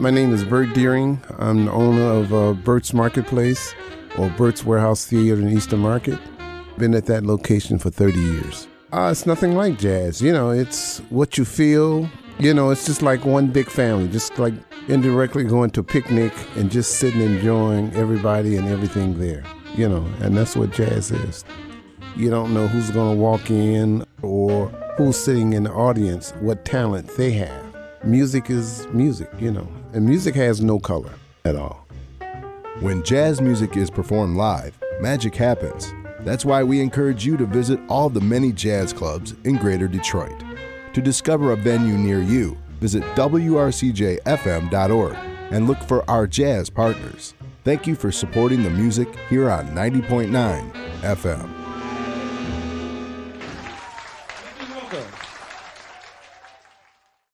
My name is Bert Dearing. I'm the owner of uh, Bert's Marketplace or Bert's Warehouse Theater in Eastern Market. Been at that location for 30 years. Uh, it's nothing like jazz. You know, it's what you feel. You know, it's just like one big family, just like indirectly going to a picnic and just sitting enjoying everybody and everything there. You know, and that's what jazz is. You don't know who's going to walk in or who's sitting in the audience, what talent they have music is music, you know, and music has no color at all. When jazz music is performed live, magic happens. That's why we encourage you to visit all the many jazz clubs in Greater Detroit. To discover a venue near you, visit WRCJFM.org and look for our jazz partners. Thank you for supporting the music here on 90.9 FM.